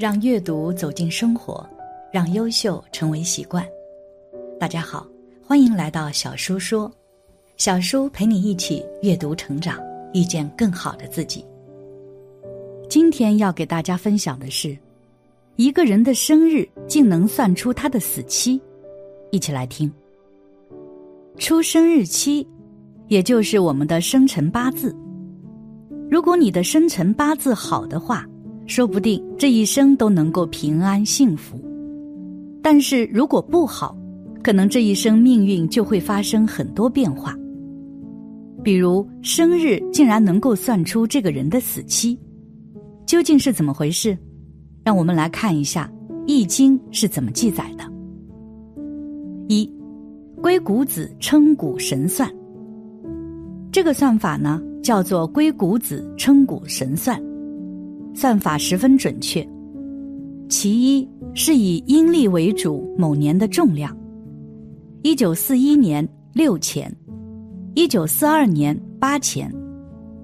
让阅读走进生活，让优秀成为习惯。大家好，欢迎来到小叔说，小叔陪你一起阅读成长，遇见更好的自己。今天要给大家分享的是，一个人的生日竟能算出他的死期，一起来听。出生日期，也就是我们的生辰八字。如果你的生辰八字好的话。说不定这一生都能够平安幸福，但是如果不好，可能这一生命运就会发生很多变化。比如生日竟然能够算出这个人的死期，究竟是怎么回事？让我们来看一下《易经》是怎么记载的。一，龟谷子称骨神算。这个算法呢，叫做龟谷子称骨神算。算法十分准确。其一是以阴历为主，某年的重量。一九四一年六钱，一九四二年八钱，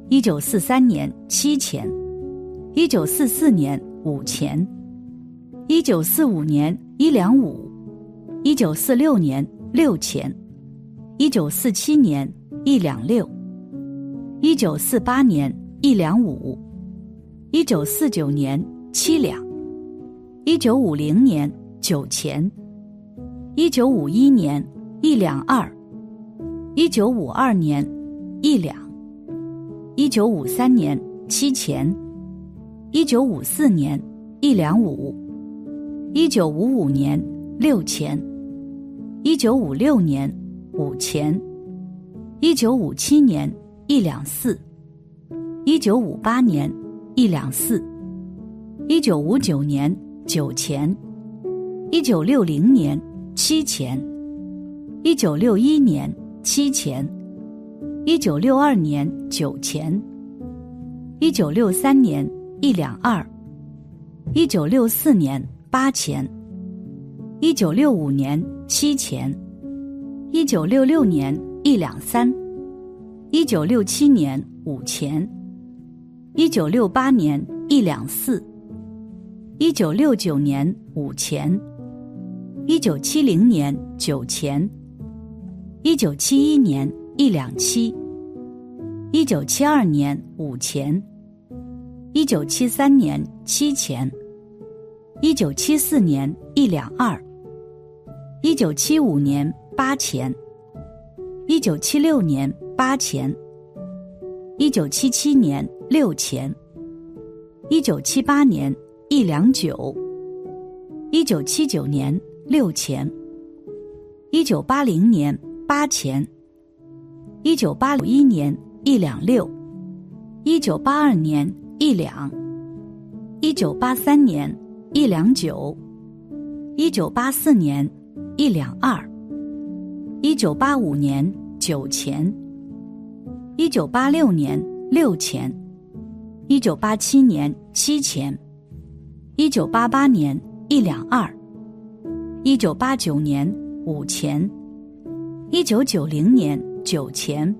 一九四三年七钱，一九四四年五钱，一九四五年一两五，一九四六年六钱，一九四七年一两六，一九四八年一两五。一九四九年七两，一九五零年九钱，一九五一年一两二，一九五二年一两，一九五三年七钱，一九五四年一两五，一九五五年六钱，一九五六年五钱，一九五七年一两四，一九五八年。一两四，一九五九年九钱，一九六零年七钱，一九六一年七钱，一九六二年九钱，一九六三年一两二，一九六四年八钱，一九六五年七钱，一九六六年一两三，一九六七年五钱。一九六八年一两四，一九六九年五钱，一九七零年九钱，一九七一年一两七，一九七二年五钱，一九七三年七钱，一九七四年一两二，一九七五年八钱，一九七六年八钱，一九七七年。六钱，一九七八年一两九，一九七九年六钱，一九八零年八钱，一九八一年一两六，一九八二年一两，一九八三年一两九，一九八四年一两二，一九八五年九钱，一九八六年六钱。一九八七年七钱，一九八八年一两二，一九八九年五钱，一九九零年九钱，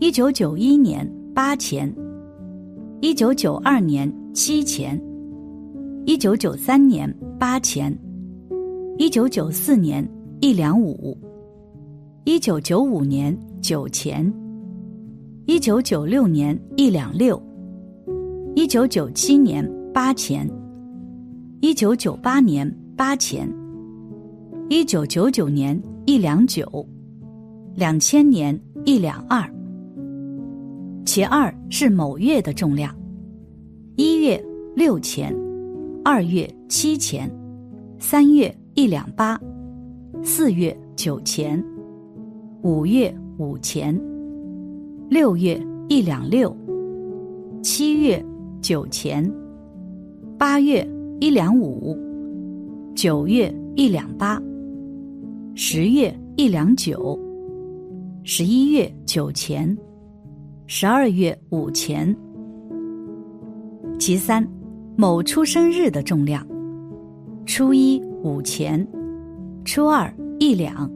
一九九一年八钱，一九九二年七钱，一九九三年八钱，一九九四年一两五，一九九五年九钱，一九九六年一两六。一九九七年八钱，一九九八年八钱，一九九九年一两九，两千年一两二。其二是某月的重量：一月六钱，二月七钱，三月一两八，四月九钱，五月五钱，六月一两六，七月。九钱，八月一两五，九月一两八，十月一两九，十一月九钱，十二月五钱。其三，某出生日的重量：初一五钱，初二一两，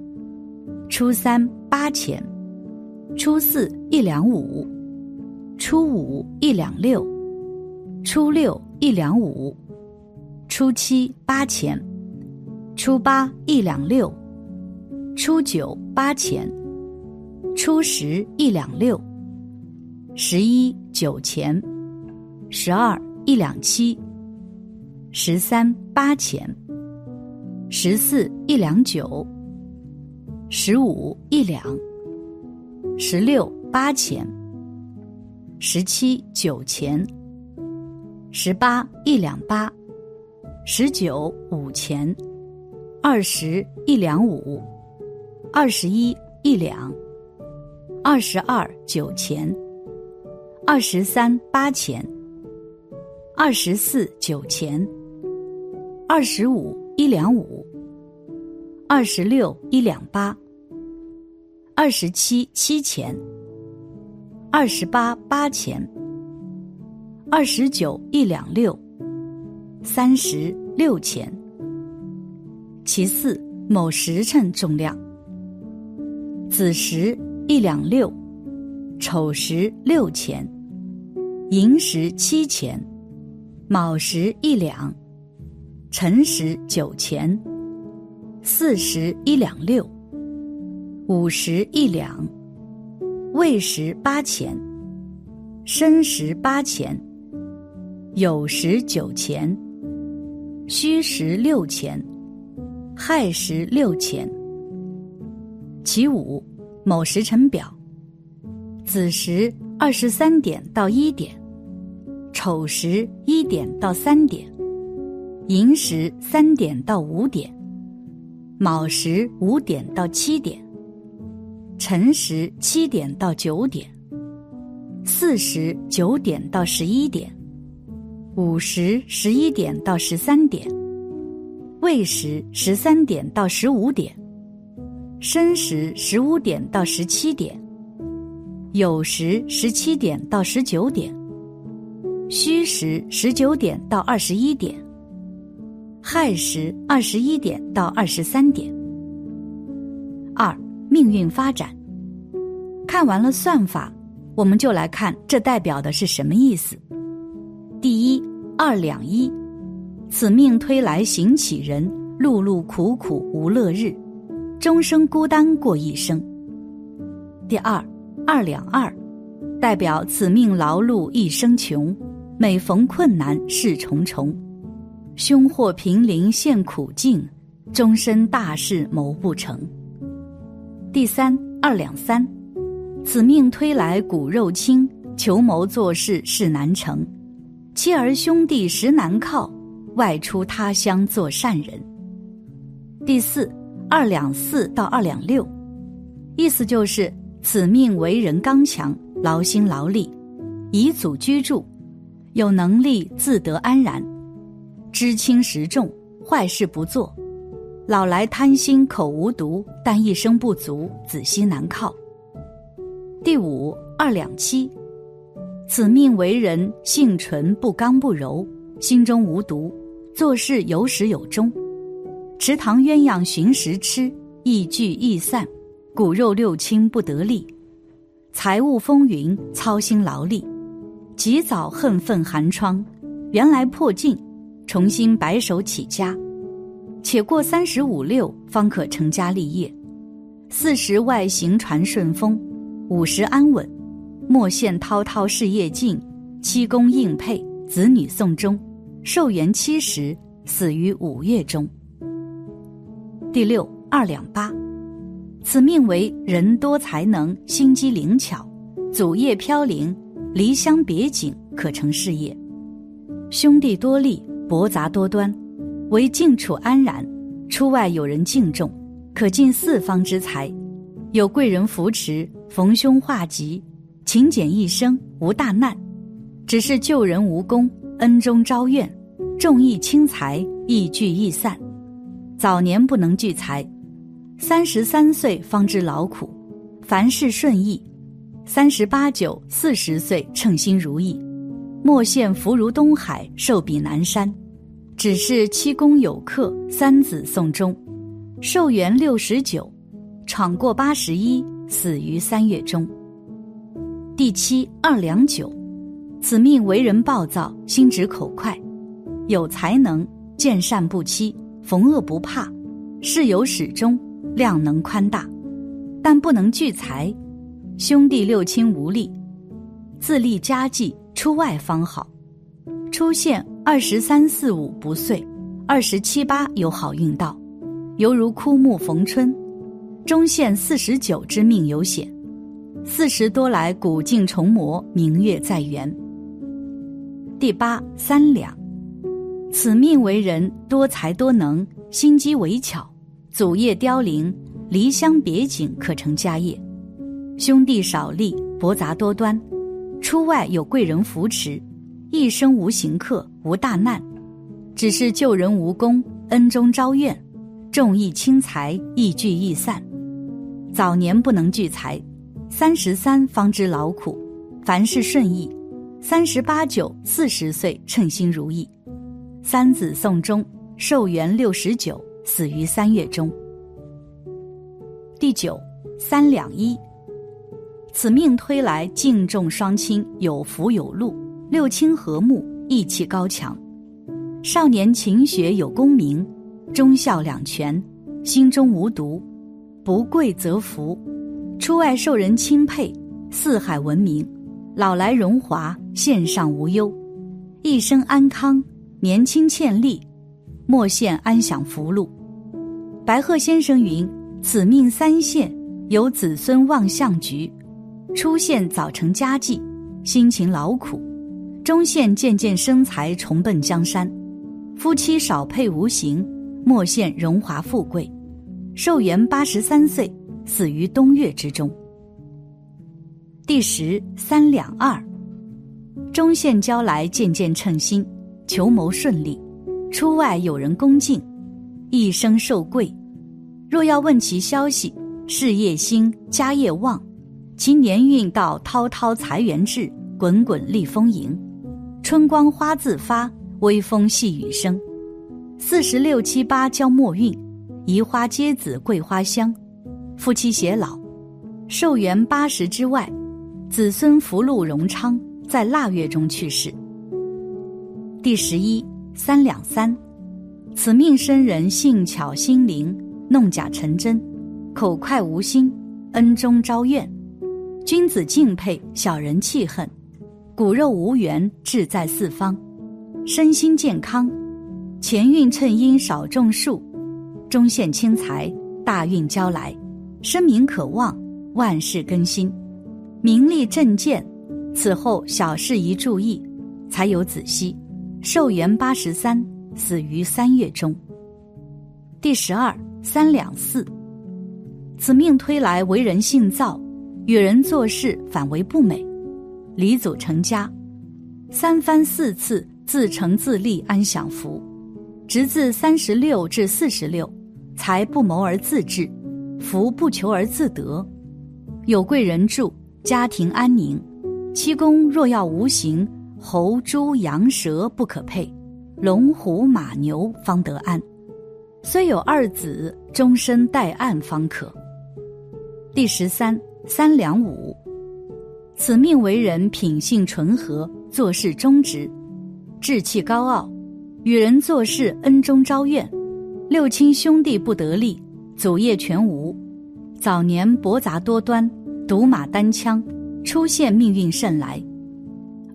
初三八钱，初四一两五，初五一两六。初六一两五，初七八钱，初八一两六，初九八钱，初十一两六，十一九钱，十二一两七，十三八钱，十四一两九，十五一两，十六八钱，十七九钱。十八一两八，十九五钱，二十一两五，二十一一两，二十二九钱，二十三八钱，二十四九钱，二十五一两五，二十六一两八，二十七七钱，二十八八钱。二十九一两六，三十六钱。其次，某时辰重量：子时一两六，丑时六钱，寅时七钱，卯时一两，辰时九钱，巳时一两六，午时一两，未时八钱，申时八钱。酉时九钱，戌时六钱，亥时六钱。其五，某时辰表：子时二十三点到一点，丑时一点到三点，寅时三点到五点，卯时五点到七点，辰时七点到九点，巳时九点到十一点。午时十一点到十三点，未时十三点到十五点，申时十五点到十七点，酉时十七点到十九点，戌时十九点到二十一点，亥时二十一点到二十三点。命运发展，看完了算法，我们就来看这代表的是什么意思。第一二两一，此命推来行乞人，碌碌苦苦无乐日，终生孤单过一生。第二二两二，代表此命劳碌一生穷，每逢困难事重重，凶祸濒临陷苦境，终身大事谋不成。第三二两三，此命推来骨肉亲，求谋做事事难成。妻儿兄弟实难靠，外出他乡做善人。第四二两四到二两六，意思就是此命为人刚强，劳心劳力，以祖居住，有能力自得安然，知轻识重，坏事不做。老来贪心口无毒，但一生不足，子息难靠。第五二两七。此命为人性纯不刚不柔，心中无毒，做事有始有终。池塘鸳鸯寻食吃，易聚易散，骨肉六亲不得力。财务风云，操心劳力，及早恨愤寒窗，原来破镜，重新白手起家。且过三十五六，方可成家立业。四十外行传顺风，五十安稳。莫羡滔滔事业尽，七公应配，子女送终，寿元七十，死于五月中。第六二两八，此命为人多才能，心机灵巧，祖业飘零，离乡别井，可成事业。兄弟多利，博杂多端，为境处安然，出外有人敬重，可尽四方之才，有贵人扶持，逢凶化吉。勤俭一生无大难，只是救人无功，恩中招怨，重义轻财，易聚易散。早年不能聚财，三十三岁方知劳苦，凡事顺意。三十八九、四十岁称心如意，莫羡福如东海，寿比南山。只是七公有客，三子送终，寿元六十九，闯过八十一，死于三月中。第七二两九，此命为人暴躁，心直口快，有才能，见善不欺，逢恶不怕，事有始终，量能宽大，但不能聚财。兄弟六亲无力，自立家计，出外方好。出现二十三四五不遂，二十七八有好运到，犹如枯木逢春。中线四十九之命有险，四十多来古镜重磨，明月在圆。第八三两，此命为人多才多能，心机为巧，祖业凋零，离乡别井可成家业。兄弟少力，博杂多端，出外有贵人扶持，一生无行客，无大难。只是救人无功，恩中招怨，重义轻财，易聚易散。早年不能聚财，三十三方知劳苦，凡事顺意。三十八九、四十岁称心如意。三子送终，寿元六十九，死于三月中。第九三两一。此命推来，敬重双亲，有福有禄，六亲和睦，义气高强。少年勤学有功名，忠孝两全，心中无毒，不贵则福。出外受人钦佩，四海闻名。老来荣华，献上无忧，一生安康，年轻倩丽，莫羡安享福禄。白鹤先生云：“此命三线，有子孙望相局。”出现早成家计，辛勤劳苦；中线渐渐生财，重奔江山。夫妻少配无形，莫羡荣华富贵。寿元八十三岁，死于冬月之中。第十三两二，中线交来渐渐称心，求谋顺利。出外有人恭敬，一生受贵。若要问其消息，事业兴，家业旺。其年运到滔滔财源至，滚滚利丰盈，春光花自发，微风细雨声。四十六七八交末运，移花接子桂花香。夫妻偕老，寿元八十之外，子孙福禄荣昌，在腊月中去世。第十一三两三，此命生人性巧心灵，弄假成真，口快无心，恩中招怨。君子敬佩，小人气恨，骨肉无缘，志在四方，身心健康，前运衬阴少种树，中现轻财，大运交来，声名可望，万事更新，名利正见，此后小事宜注意，才有子息，寿元八十三，死于三月中。第十二三两四，此命推来为人性躁。与人做事反为不美，离祖成家，三番四次自成自立安享福，直至三十六至四十六，才不谋而自治，福不求而自得，有贵人助，家庭安宁。七公若要无形，猴猪羊蛇不可配，龙虎马牛方得安。虽有二子，终身待案方可。第十三。三两五，此命为人品性纯和，做事忠直，志气高傲，与人做事恩中招怨，六亲兄弟不得力，祖业全无。早年驳杂多端，独马单枪，出现命运甚来。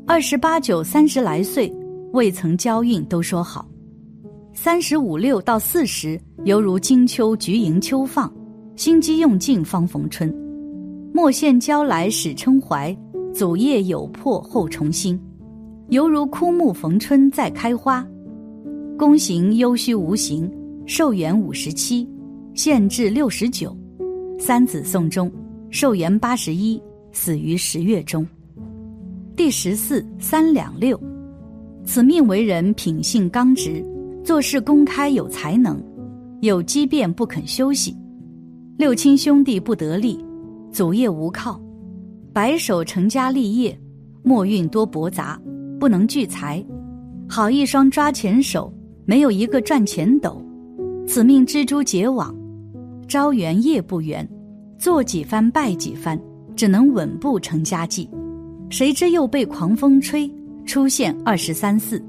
二十八九三十来岁，未曾交运，都说好。三十五六到四十，犹如金秋菊迎秋放，心机用尽方逢春。莫羡交来始称怀，祖业有破后重新，犹如枯木逢春再开花。宫行幽虚无形，寿元五十七，限至六十九。三子送终，寿元八十一，死于十月中。第十四三两六，此命为人品性刚直，做事公开有才能，有机变不肯休息。六亲兄弟不得力。祖业无靠，白手成家立业，墨运多驳杂，不能聚财。好一双抓钱手，没有一个赚钱斗。此命蜘蛛结网，朝圆夜不圆，做几番败几番，只能稳步成家计。谁知又被狂风吹，出现二十三四，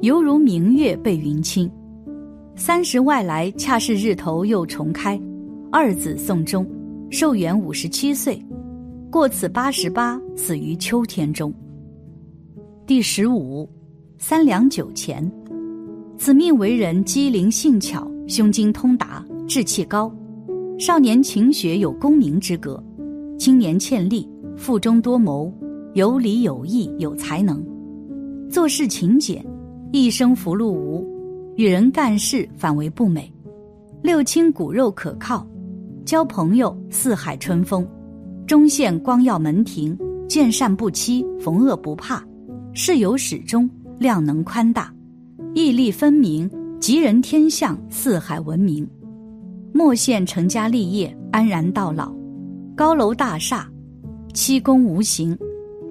犹如明月被云侵，三十外来，恰是日头又重开。二子送终，寿元五十七岁，过此八十八，死于秋天中。第十五，三两九钱，此命为人机灵性巧，胸襟通达，志气高。少年勤学，有功名之格；青年欠力，腹中多谋，有理有义，有才能，做事勤俭，一生福禄无，与人干事反为不美。六亲骨肉可靠，交朋友四海春风。中县光耀门庭，见善不欺，逢恶不怕，事有始终，量能宽大，义利分明，吉人天相，四海闻名。莫羡成家立业，安然到老，高楼大厦，七公无形，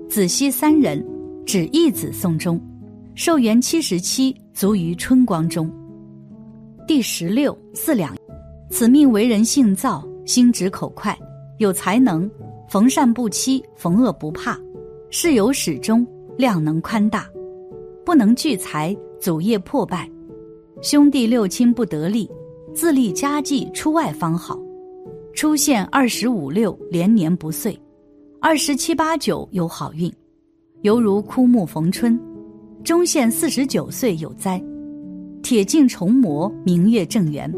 子息三人，只一子宋忠，寿元七十七，卒于春光中。第十六四两，此命为人性躁，心直口快，有才能，逢善不欺，逢恶不怕，事有始终，量能宽大，不能聚财，祖业破败，兄弟六亲不得力。自立家计出外方好，出现二十五六连年不遂，二十七八九有好运，犹如枯木逢春。中县四十九岁有灾，铁镜重磨，明月正圆。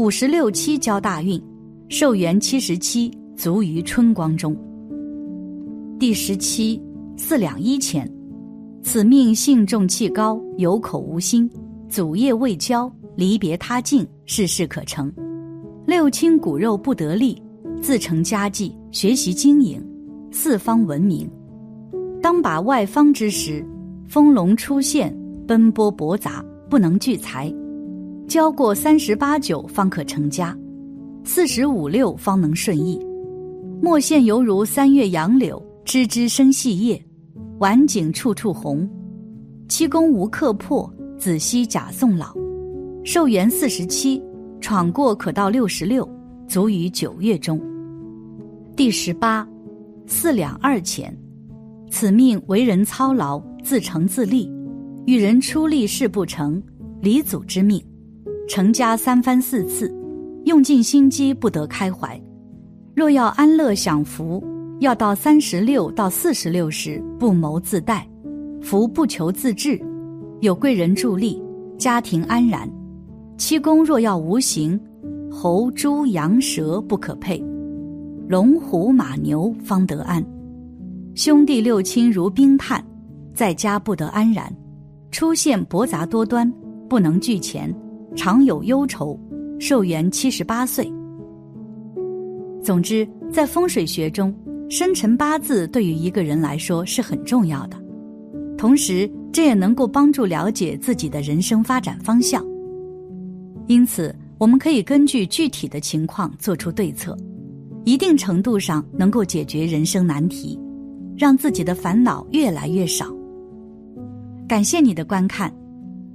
五十六七交大运，寿元七十七，卒于春光中。第十七四两一钱，此命性重气高，有口无心，祖业未交。离别他境，事事可成；六亲骨肉不得力，自成家计，学习经营，四方闻名。当把外方之时，风龙出现，奔波驳杂，不能聚财。交过三十八九，方可成家；四十五六，方能顺意。墨线犹如三月杨柳，枝枝生细叶，晚景处处红。七公无克破，子息甲送老。寿元四十七，闯过可到六十六，卒于九月中。第十八，四两二钱，此命为人操劳，自成自立，与人出力事不成，离祖之命，成家三番四次，用尽心机不得开怀。若要安乐享福，要到三十六到四十六时不谋自待，福不求自至，有贵人助力，家庭安然。七公若要无形，猴、猪、羊、蛇不可配，龙、虎、马、牛方得安。兄弟六亲如冰炭，在家不得安然。出现驳杂多端，不能聚钱，常有忧愁。寿元七十八岁。总之，在风水学中，生辰八字对于一个人来说是很重要的，同时这也能够帮助了解自己的人生发展方向。因此，我们可以根据具体的情况做出对策，一定程度上能够解决人生难题，让自己的烦恼越来越少。感谢你的观看，